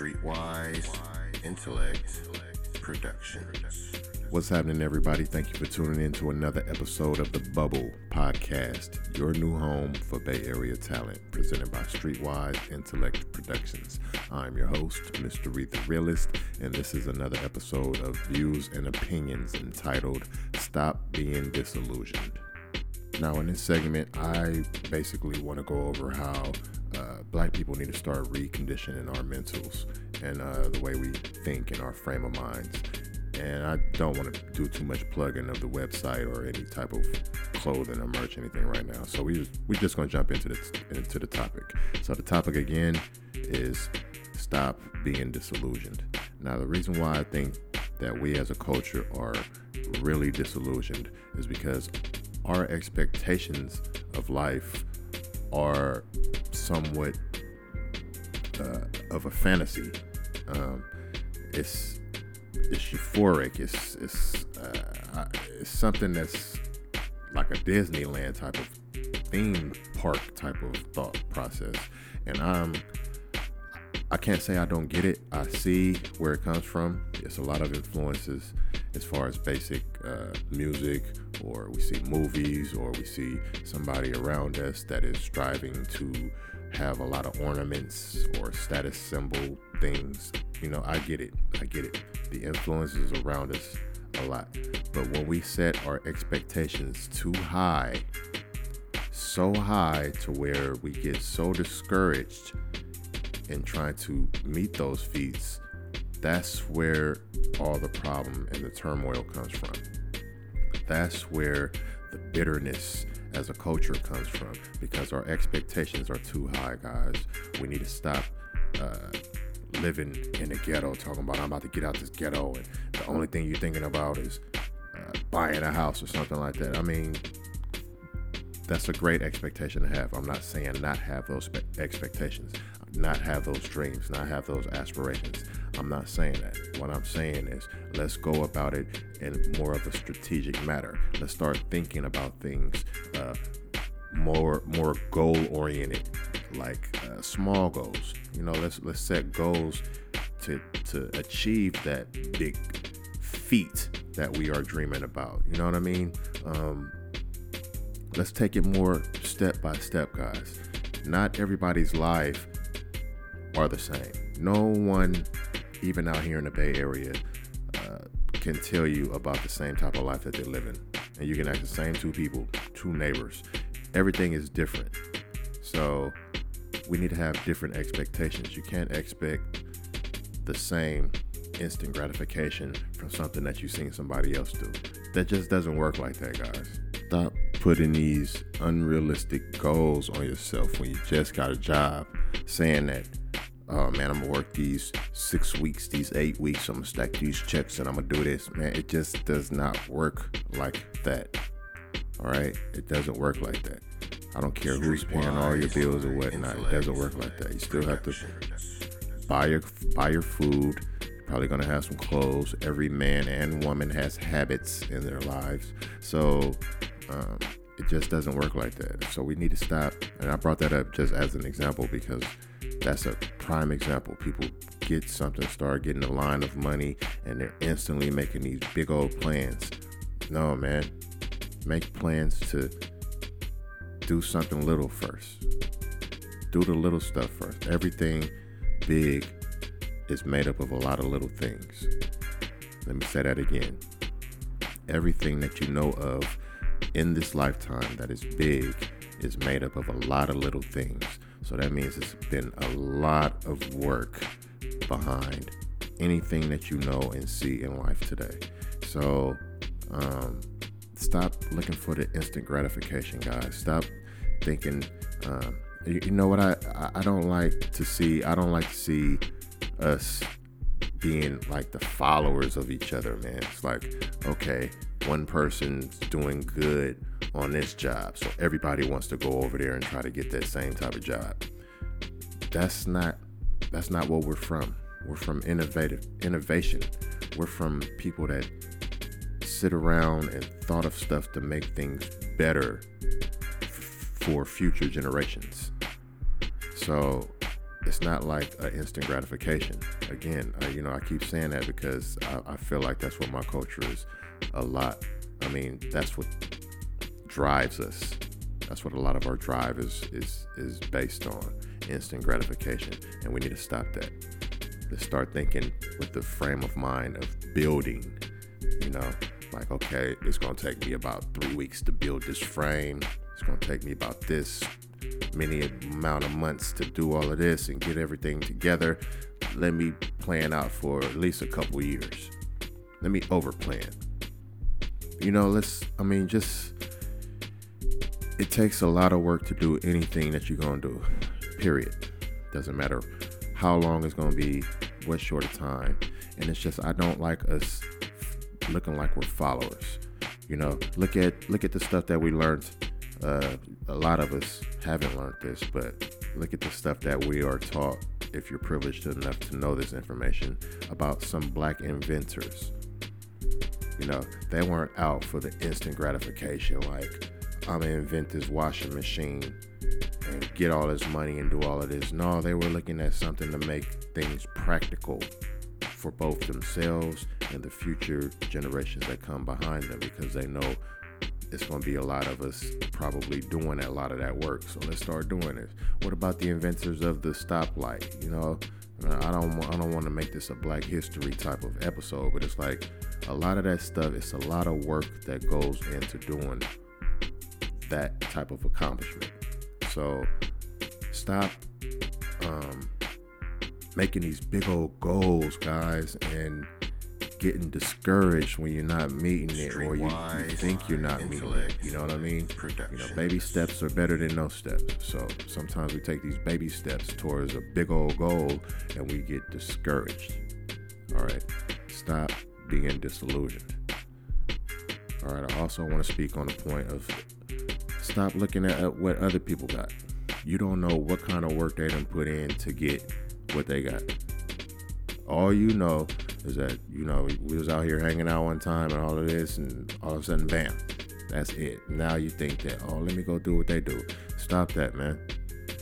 Streetwise Intellect Productions. What's happening, everybody? Thank you for tuning in to another episode of the Bubble Podcast, your new home for Bay Area talent, presented by Streetwise Intellect Productions. I'm your host, Mr. Reed the Realist, and this is another episode of Views and Opinions entitled Stop Being Disillusioned. Now, in this segment, I basically want to go over how black people need to start reconditioning our mentals and uh, the way we think in our frame of minds. And I don't want to do too much plugging of the website or any type of clothing or merch, anything right now. So we just, we're just going to jump into the into the topic. So the topic again is stop being disillusioned. Now, the reason why I think that we as a culture are really disillusioned is because our expectations of life are somewhat uh, of a fantasy. Um, it's it's euphoric. It's it's uh, it's something that's like a Disneyland type of theme park type of thought process, and I'm I can't say I don't get it. I see where it comes from. It's a lot of influences as far as basic uh, music, or we see movies, or we see somebody around us that is striving to have a lot of ornaments or status symbol things. You know, I get it. I get it. The influences around us a lot. But when we set our expectations too high, so high to where we get so discouraged in trying to meet those feats, that's where all the problem and the turmoil comes from. That's where the bitterness as a culture comes from because our expectations are too high, guys. We need to stop uh, living in the ghetto, talking about I'm about to get out this ghetto, and the only thing you're thinking about is uh, buying a house or something like that. I mean, that's a great expectation to have. I'm not saying not have those expectations, not have those dreams, not have those aspirations. I'm not saying that. What I'm saying is let's go about it in more of a strategic matter. Let's start thinking about things uh, more more goal oriented, like uh, small goals. You know, let's let's set goals to to achieve that big feat that we are dreaming about. You know what I mean? Um, let's take it more step by step, guys. Not everybody's life are the same. No one, even out here in the Bay Area, uh, can tell you about the same type of life that they're living. And you can ask the same two people, two neighbors. Everything is different. So we need to have different expectations. You can't expect the same instant gratification from something that you've seen somebody else do. That just doesn't work like that, guys. Stop putting these unrealistic goals on yourself when you just got a job, saying that oh man, I'm gonna work these six weeks, these eight weeks, I'm gonna stack these checks and I'm gonna do this. Man, it just does not work like that. All right, it doesn't work like that. I don't care who's paying all your bills or whatnot. It doesn't work like that. You still have to buy your buy your food. Probably gonna have some clothes. Every man and woman has habits in their lives, so um, it just doesn't work like that. So we need to stop. And I brought that up just as an example because that's a prime example. People get something, start getting a line of money, and they're instantly making these big old plans. No, man. Make plans to do something little first. Do the little stuff first. Everything big is made up of a lot of little things. Let me say that again. Everything that you know of in this lifetime that is big is made up of a lot of little things. So that means it's been a lot of work behind anything that you know and see in life today. So um, stop looking for the instant gratification, guys. Stop thinking. Um, you, you know what I I don't like to see. I don't like to see us being like the followers of each other, man. It's like, okay, one person's doing good on this job. So everybody wants to go over there and try to get that same type of job. That's not that's not what we're from. We're from innovative innovation. We're from people that sit around and thought of stuff to make things better f- for future generations. So it's not like an instant gratification. Again, I, you know, I keep saying that because I, I feel like that's what my culture is a lot. I mean, that's what drives us. That's what a lot of our drive is is is based on instant gratification, and we need to stop that. To start thinking with the frame of mind of building. You know, like okay, it's gonna take me about three weeks to build this frame. It's gonna take me about this many amount of months to do all of this and get everything together. Let me plan out for at least a couple years. Let me overplan. You know, let's, I mean, just, it takes a lot of work to do anything that you're going to do, period. Doesn't matter how long it's going to be, what short of time. And it's just, I don't like us looking like we're followers. You know, look at look at the stuff that we learned uh, a lot of us haven't learned this, but look at the stuff that we are taught if you're privileged enough to know this information about some black inventors. You know, they weren't out for the instant gratification, like, I'm gonna invent this washing machine and get all this money and do all of this. No, they were looking at something to make things practical for both themselves and the future generations that come behind them because they know it's going to be a lot of us probably doing a lot of that work. So let's start doing it. What about the inventors of the stoplight? You know, I don't I don't want to make this a Black History type of episode, but it's like a lot of that stuff. It's a lot of work that goes into doing that type of accomplishment. So stop um, making these big old goals, guys, and getting discouraged when you're not meeting it or you, you think you're not meeting it. You know what I mean? You know, baby steps are better than no steps. So sometimes we take these baby steps towards a big old goal and we get discouraged. All right, stop being disillusioned. All right, I also want to speak on the point of stop looking at what other people got. You don't know what kind of work they done put in to get what they got. All you know is that you know we was out here hanging out one time and all of this, and all of a sudden, bam, that's it. Now you think that oh, let me go do what they do. Stop that, man.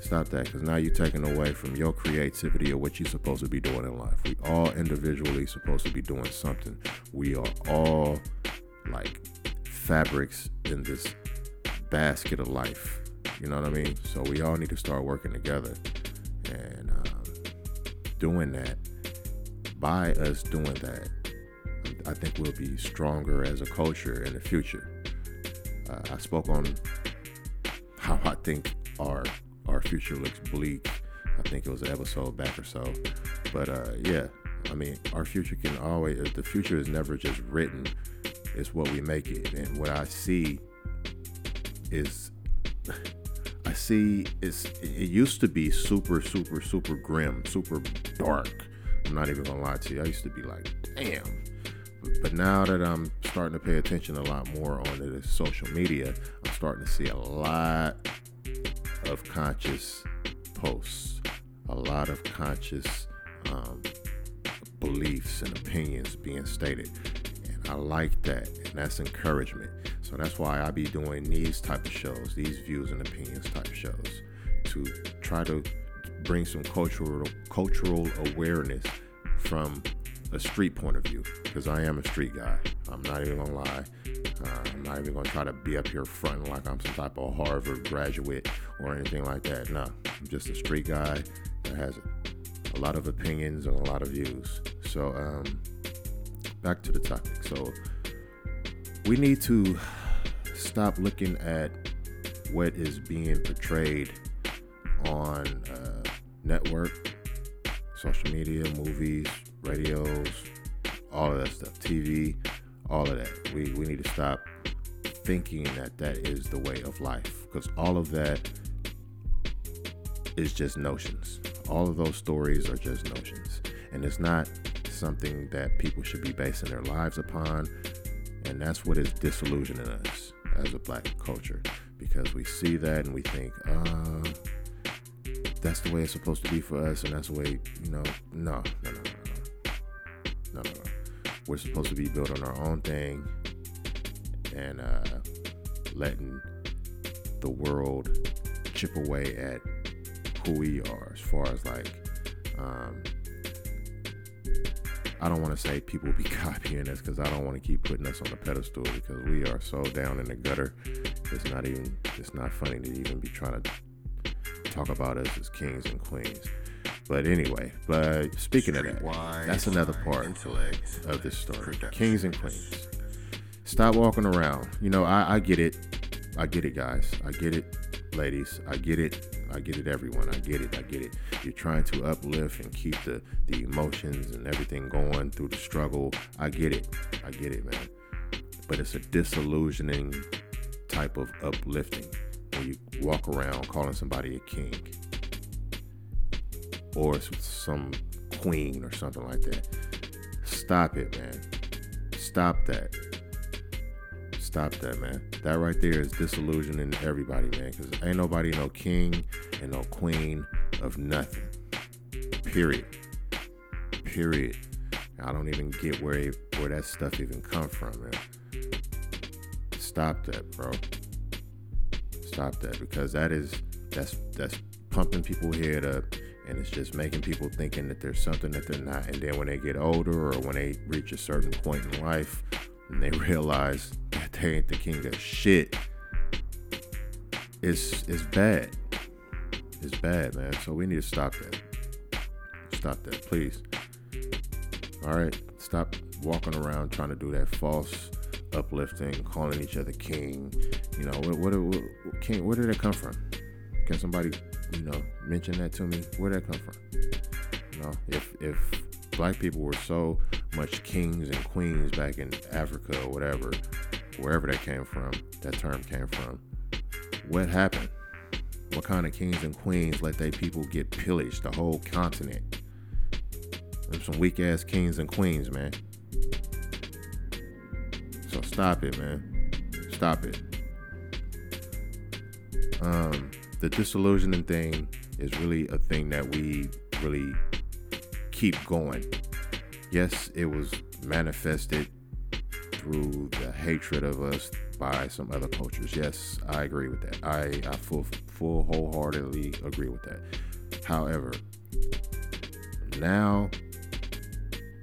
Stop that, because now you're taking away from your creativity or what you're supposed to be doing in life. We all individually supposed to be doing something. We are all like fabrics in this basket of life. You know what I mean? So we all need to start working together and um, doing that by us doing that, I think we'll be stronger as a culture in the future. Uh, I spoke on how I think our our future looks bleak. I think it was an episode back or so, but uh, yeah, I mean, our future can always. The future is never just written; it's what we make it. And what I see is, I see it's. It used to be super, super, super grim, super dark I'm not even gonna lie to you. I used to be like, damn. But now that I'm starting to pay attention a lot more on the social media, I'm starting to see a lot of conscious posts, a lot of conscious um, beliefs and opinions being stated. I like that, and that's encouragement. So that's why I be doing these type of shows, these views and opinions type shows, to try to bring some cultural cultural awareness from a street point of view because I am a street guy. I'm not even gonna lie. Uh, I'm not even gonna try to be up here fronting like I'm some type of Harvard graduate or anything like that. No, I'm just a street guy that has a lot of opinions and a lot of views. So, um, back to the topic. So, we need to stop looking at what is being portrayed on uh, network, social media, movies, radios, all of that stuff, TV, all of that. We, we need to stop thinking that that is the way of life because all of that is just notions. All of those stories are just notions. And it's not something that people should be basing their lives upon. And that's what is disillusioning us as a black culture because we see that and we think, uh, that's the way it's supposed to be for us, and that's the way you know. No, no, no, no, no, no, no. We're supposed to be building our own thing and uh, letting the world chip away at who we are as far as like um, I don't want to say people be copying us because I don't want to keep putting us on the pedestal because we are so down in the gutter. It's not even it's not funny to even be trying to talk about us as kings and queens. But anyway, but speaking of that, that's another part of this story. Kings and queens. Stop walking around. You know, I, I get it. I get it, guys. I get it, ladies. I get it. I get it, everyone. I get it. I get it. You're trying to uplift and keep the the emotions and everything going through the struggle. I get it. I get it, man. But it's a disillusioning type of uplifting when you walk around calling somebody a king or some queen or something like that. Stop it, man. Stop that. Stop that, man. That right there is disillusioning everybody, man. Because ain't nobody no king and no queen of nothing. Period. Period. I don't even get where where that stuff even come from, man. Stop that, bro. Stop that because that is that's that's pumping people head up and it's just making people thinking that there's something that they're not. And then when they get older or when they reach a certain point in life and they realize that they ain't the king of shit, it's it's bad. It's bad, man. So we need to stop that. Stop that, please. All right, stop walking around trying to do that false uplifting, calling each other king. You know, what, what, what king? Where did it come from? Can somebody you know, mention that to me. Where did that come from? You know, if if black people were so much kings and queens back in Africa or whatever, wherever that came from, that term came from, what happened? What kind of kings and queens let they people get pillaged the whole continent? Them some weak ass kings and queens, man. So stop it, man. Stop it. Um, the disillusioning thing is really a thing that we really keep going. Yes, it was manifested through the hatred of us by some other cultures. Yes, I agree with that. I, I full, full wholeheartedly agree with that. However, now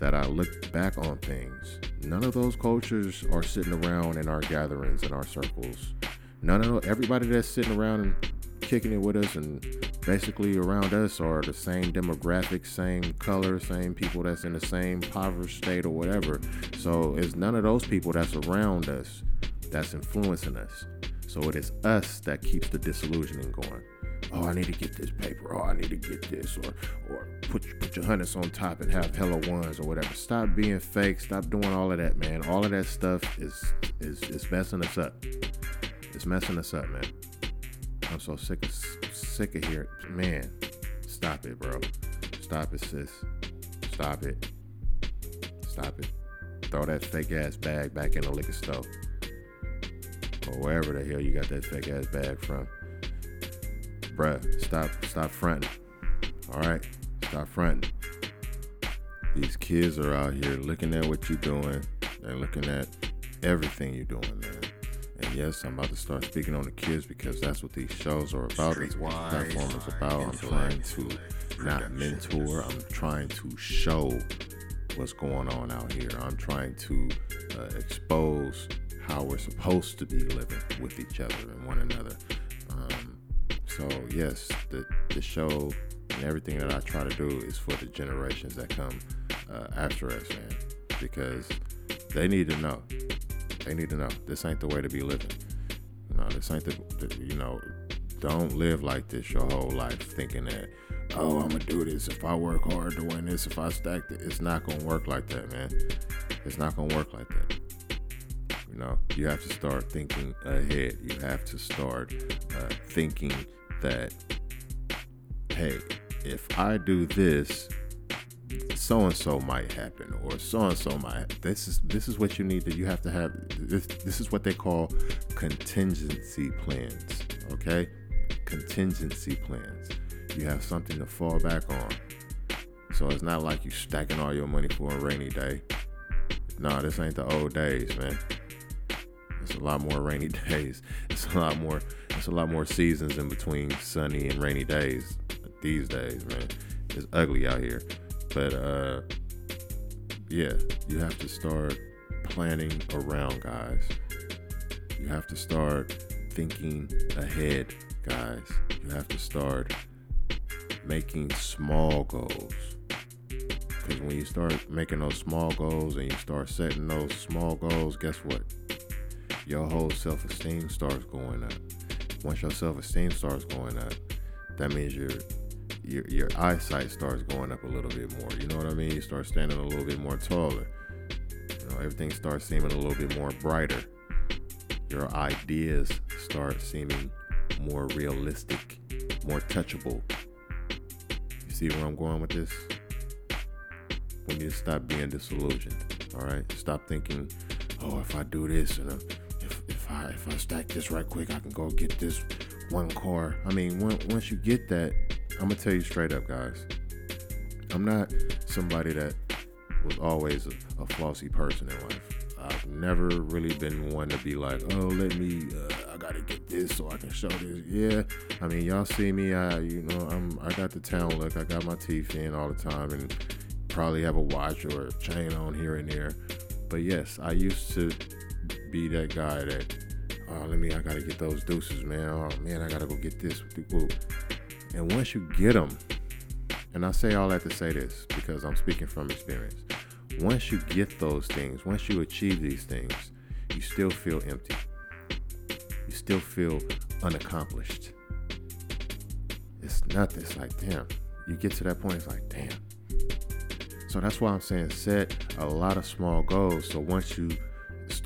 that I look back on things, none of those cultures are sitting around in our gatherings in our circles. None of everybody that's sitting around and kicking it with us and basically around us are the same demographic, same color, same people that's in the same poverty state or whatever. So it's none of those people that's around us that's influencing us. So it is us that keeps the disillusioning going. Oh, I need to get this paper. Oh, I need to get this, or or put put your hundreds on top and have hella ones or whatever. Stop being fake. Stop doing all of that, man. All of that stuff is is is messing us up. It's messing us up, man. I'm so sick of sick of here. Man, stop it, bro. Stop it, sis. Stop it. Stop it. Throw that fake ass bag back in the liquor store. Or wherever the hell you got that fake ass bag from. Bruh, stop stop fronting. Alright? Stop fronting. These kids are out here looking at what you're doing. They're looking at everything you're doing, man. And yes, I'm about to start speaking on the kids because that's what these shows are about. That's what This platform is about. I'm trying to not mentor. I'm trying to show what's going on out here. I'm trying to uh, expose how we're supposed to be living with each other and one another. Um, so yes, the the show and everything that I try to do is for the generations that come uh, after us, man, because they need to know they need to know this ain't the way to be living. You know, this ain't the, the you know, don't live like this your whole life thinking that, oh, I'm gonna do this if I work hard to win this, if I stack it. It's not gonna work like that, man. It's not gonna work like that. You know, you have to start thinking ahead. You have to start uh, thinking that, hey, if I do this, so and so might happen or so and so might this is this is what you need that you have to have this this is what they call contingency plans okay? Contingency plans. You have something to fall back on. So it's not like you stacking all your money for a rainy day. No this ain't the old days man. It's a lot more rainy days. It's a lot more it's a lot more seasons in between sunny and rainy days these days, man. It's ugly out here. But uh yeah, you have to start planning around guys. You have to start thinking ahead, guys. You have to start making small goals. Because when you start making those small goals and you start setting those small goals, guess what? Your whole self esteem starts going up. Once your self esteem starts going up, that means your your your eyesight starts going up a little bit more. You know what I mean? You start standing a little bit more taller. You know, everything starts seeming a little bit more brighter. Your ideas start seeming more realistic, more touchable. You see where I'm going with this? We need to stop being disillusioned. All right, stop thinking, oh, if I do this and uh, if if I if I stack this right quick, I can go get this one car. I mean, once you get that, I'm gonna tell you straight up, guys. I'm not somebody that was always a, a flossy person in life. I've never really been one to be like, oh, let me, uh, I gotta get this so I can show this. Yeah, I mean, y'all see me, I, you know, I'm, I got the town look. I got my teeth in all the time, and probably have a watch or a chain on here and there. But yes, I used to be that guy that, oh, let me, I gotta get those deuces, man. Oh man, I gotta go get this. And once you get them, and I say all that to say this because I'm speaking from experience. Once you get those things, once you achieve these things, you still feel empty. You still feel unaccomplished. It's nothing. It's like, damn. You get to that point, it's like, damn. So that's why I'm saying set a lot of small goals. So once you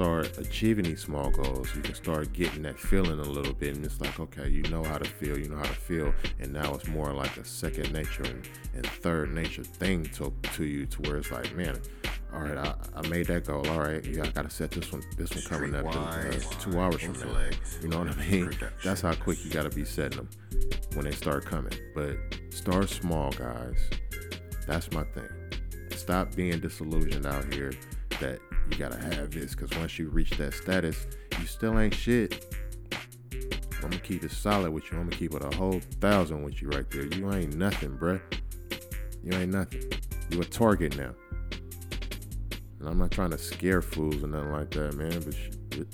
start achieving these small goals, you can start getting that feeling a little bit. And it's like, okay, you know how to feel, you know how to feel. And now it's more like a second nature and, and third nature thing to, to you to where it's like, man, all right, I, I made that goal. All right, yeah, I got to set this one, this one coming up uh, two hours from now. You know what I mean? That's how quick you got to be setting them when they start coming. But start small, guys. That's my thing. Stop being disillusioned out here that you gotta have this because once you reach that status, you still ain't shit. I'm gonna keep it solid with you. I'm gonna keep it a whole thousand with you right there. You ain't nothing, bruh. You ain't nothing. You a target now. And I'm not trying to scare fools or nothing like that, man. But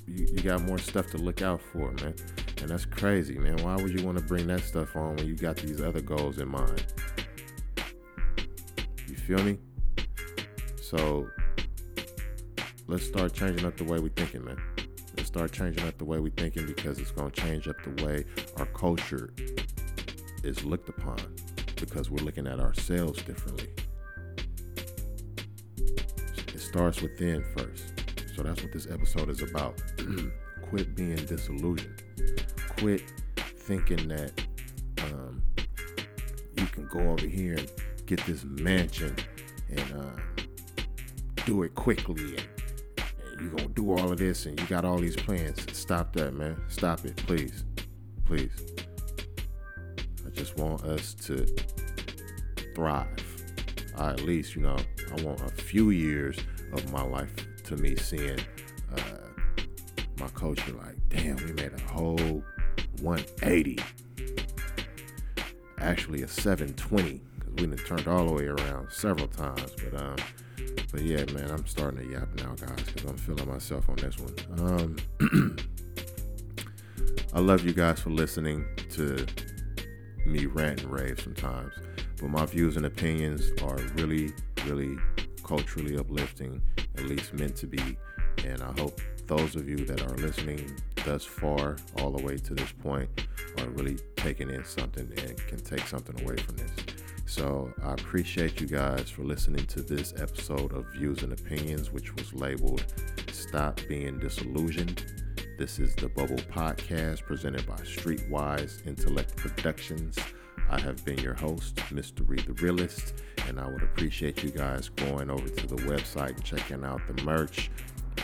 you, you got more stuff to look out for, man. And that's crazy, man. Why would you want to bring that stuff on when you got these other goals in mind? You feel me? So let's start changing up the way we're thinking, man. Let's start changing up the way we're thinking because it's going to change up the way our culture is looked upon because we're looking at ourselves differently. It starts within first. So that's what this episode is about. Quit being disillusioned. Quit thinking that um, you can go over here and get this mansion and uh, do it quickly and you gonna do all of this and you got all these plans. Stop that, man. Stop it, please, please. I just want us to thrive. I at least, you know, I want a few years of my life to me seeing uh, my culture like, damn, we made a whole 180. Actually, a 720 because we done turned all the way around several times, but um but yeah, man, I'm starting to yap now, guys, because I'm feeling myself on this one. Um, I love you guys for listening to me rant and rave sometimes, but my views and opinions are really, really culturally uplifting, at least meant to be. And I hope those of you that are listening thus far, all the way to this point, are really taking in something and can take something away from this. So I appreciate you guys for listening to this episode of Views and Opinions, which was labeled Stop Being Disillusioned. This is the Bubble Podcast presented by Streetwise Intellect Productions. I have been your host, Mr. Reed the Realist, and I would appreciate you guys going over to the website and checking out the merch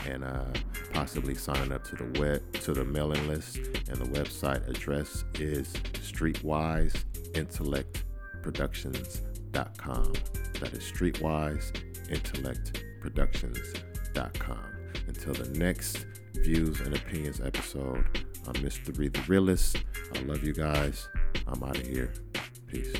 and uh, possibly signing up to the web to the mailing list. And the website address is Streetwise Intellect Productions.com. That is Streetwise Intellect Productions.com. Until the next Views and Opinions episode, I'm Mr. Reed the Realist. I love you guys. I'm out of here. Peace.